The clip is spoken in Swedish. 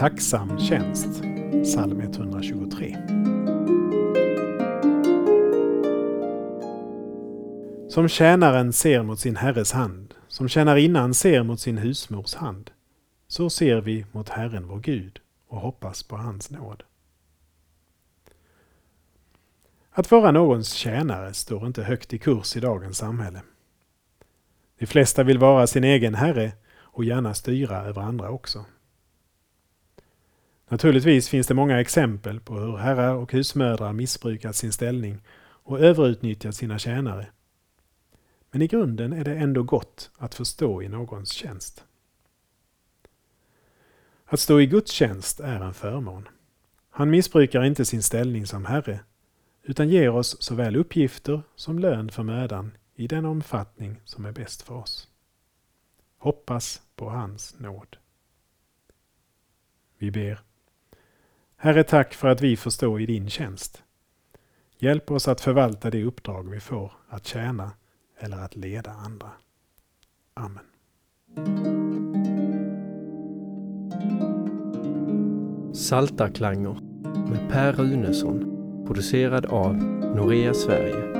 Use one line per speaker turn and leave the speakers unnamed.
Tacksam tjänst, psalm 123. Som tjänaren ser mot sin herres hand, som tjänarinnan ser mot sin husmors hand, så ser vi mot Herren vår Gud och hoppas på hans nåd. Att vara någons tjänare står inte högt i kurs i dagens samhälle. De flesta vill vara sin egen herre och gärna styra över andra också. Naturligtvis finns det många exempel på hur herrar och husmödrar missbrukat sin ställning och överutnyttjat sina tjänare. Men i grunden är det ändå gott att förstå i någons tjänst. Att stå i Guds tjänst är en förmån. Han missbrukar inte sin ställning som herre, utan ger oss såväl uppgifter som lön för mödan i den omfattning som är bäst för oss. Hoppas på hans nåd. Vi ber. Herre, tack för att vi får stå i din tjänst. Hjälp oss att förvalta det uppdrag vi får att tjäna eller att leda andra. Amen.
Saltarklanger med Per Runesson producerad av Norea Sverige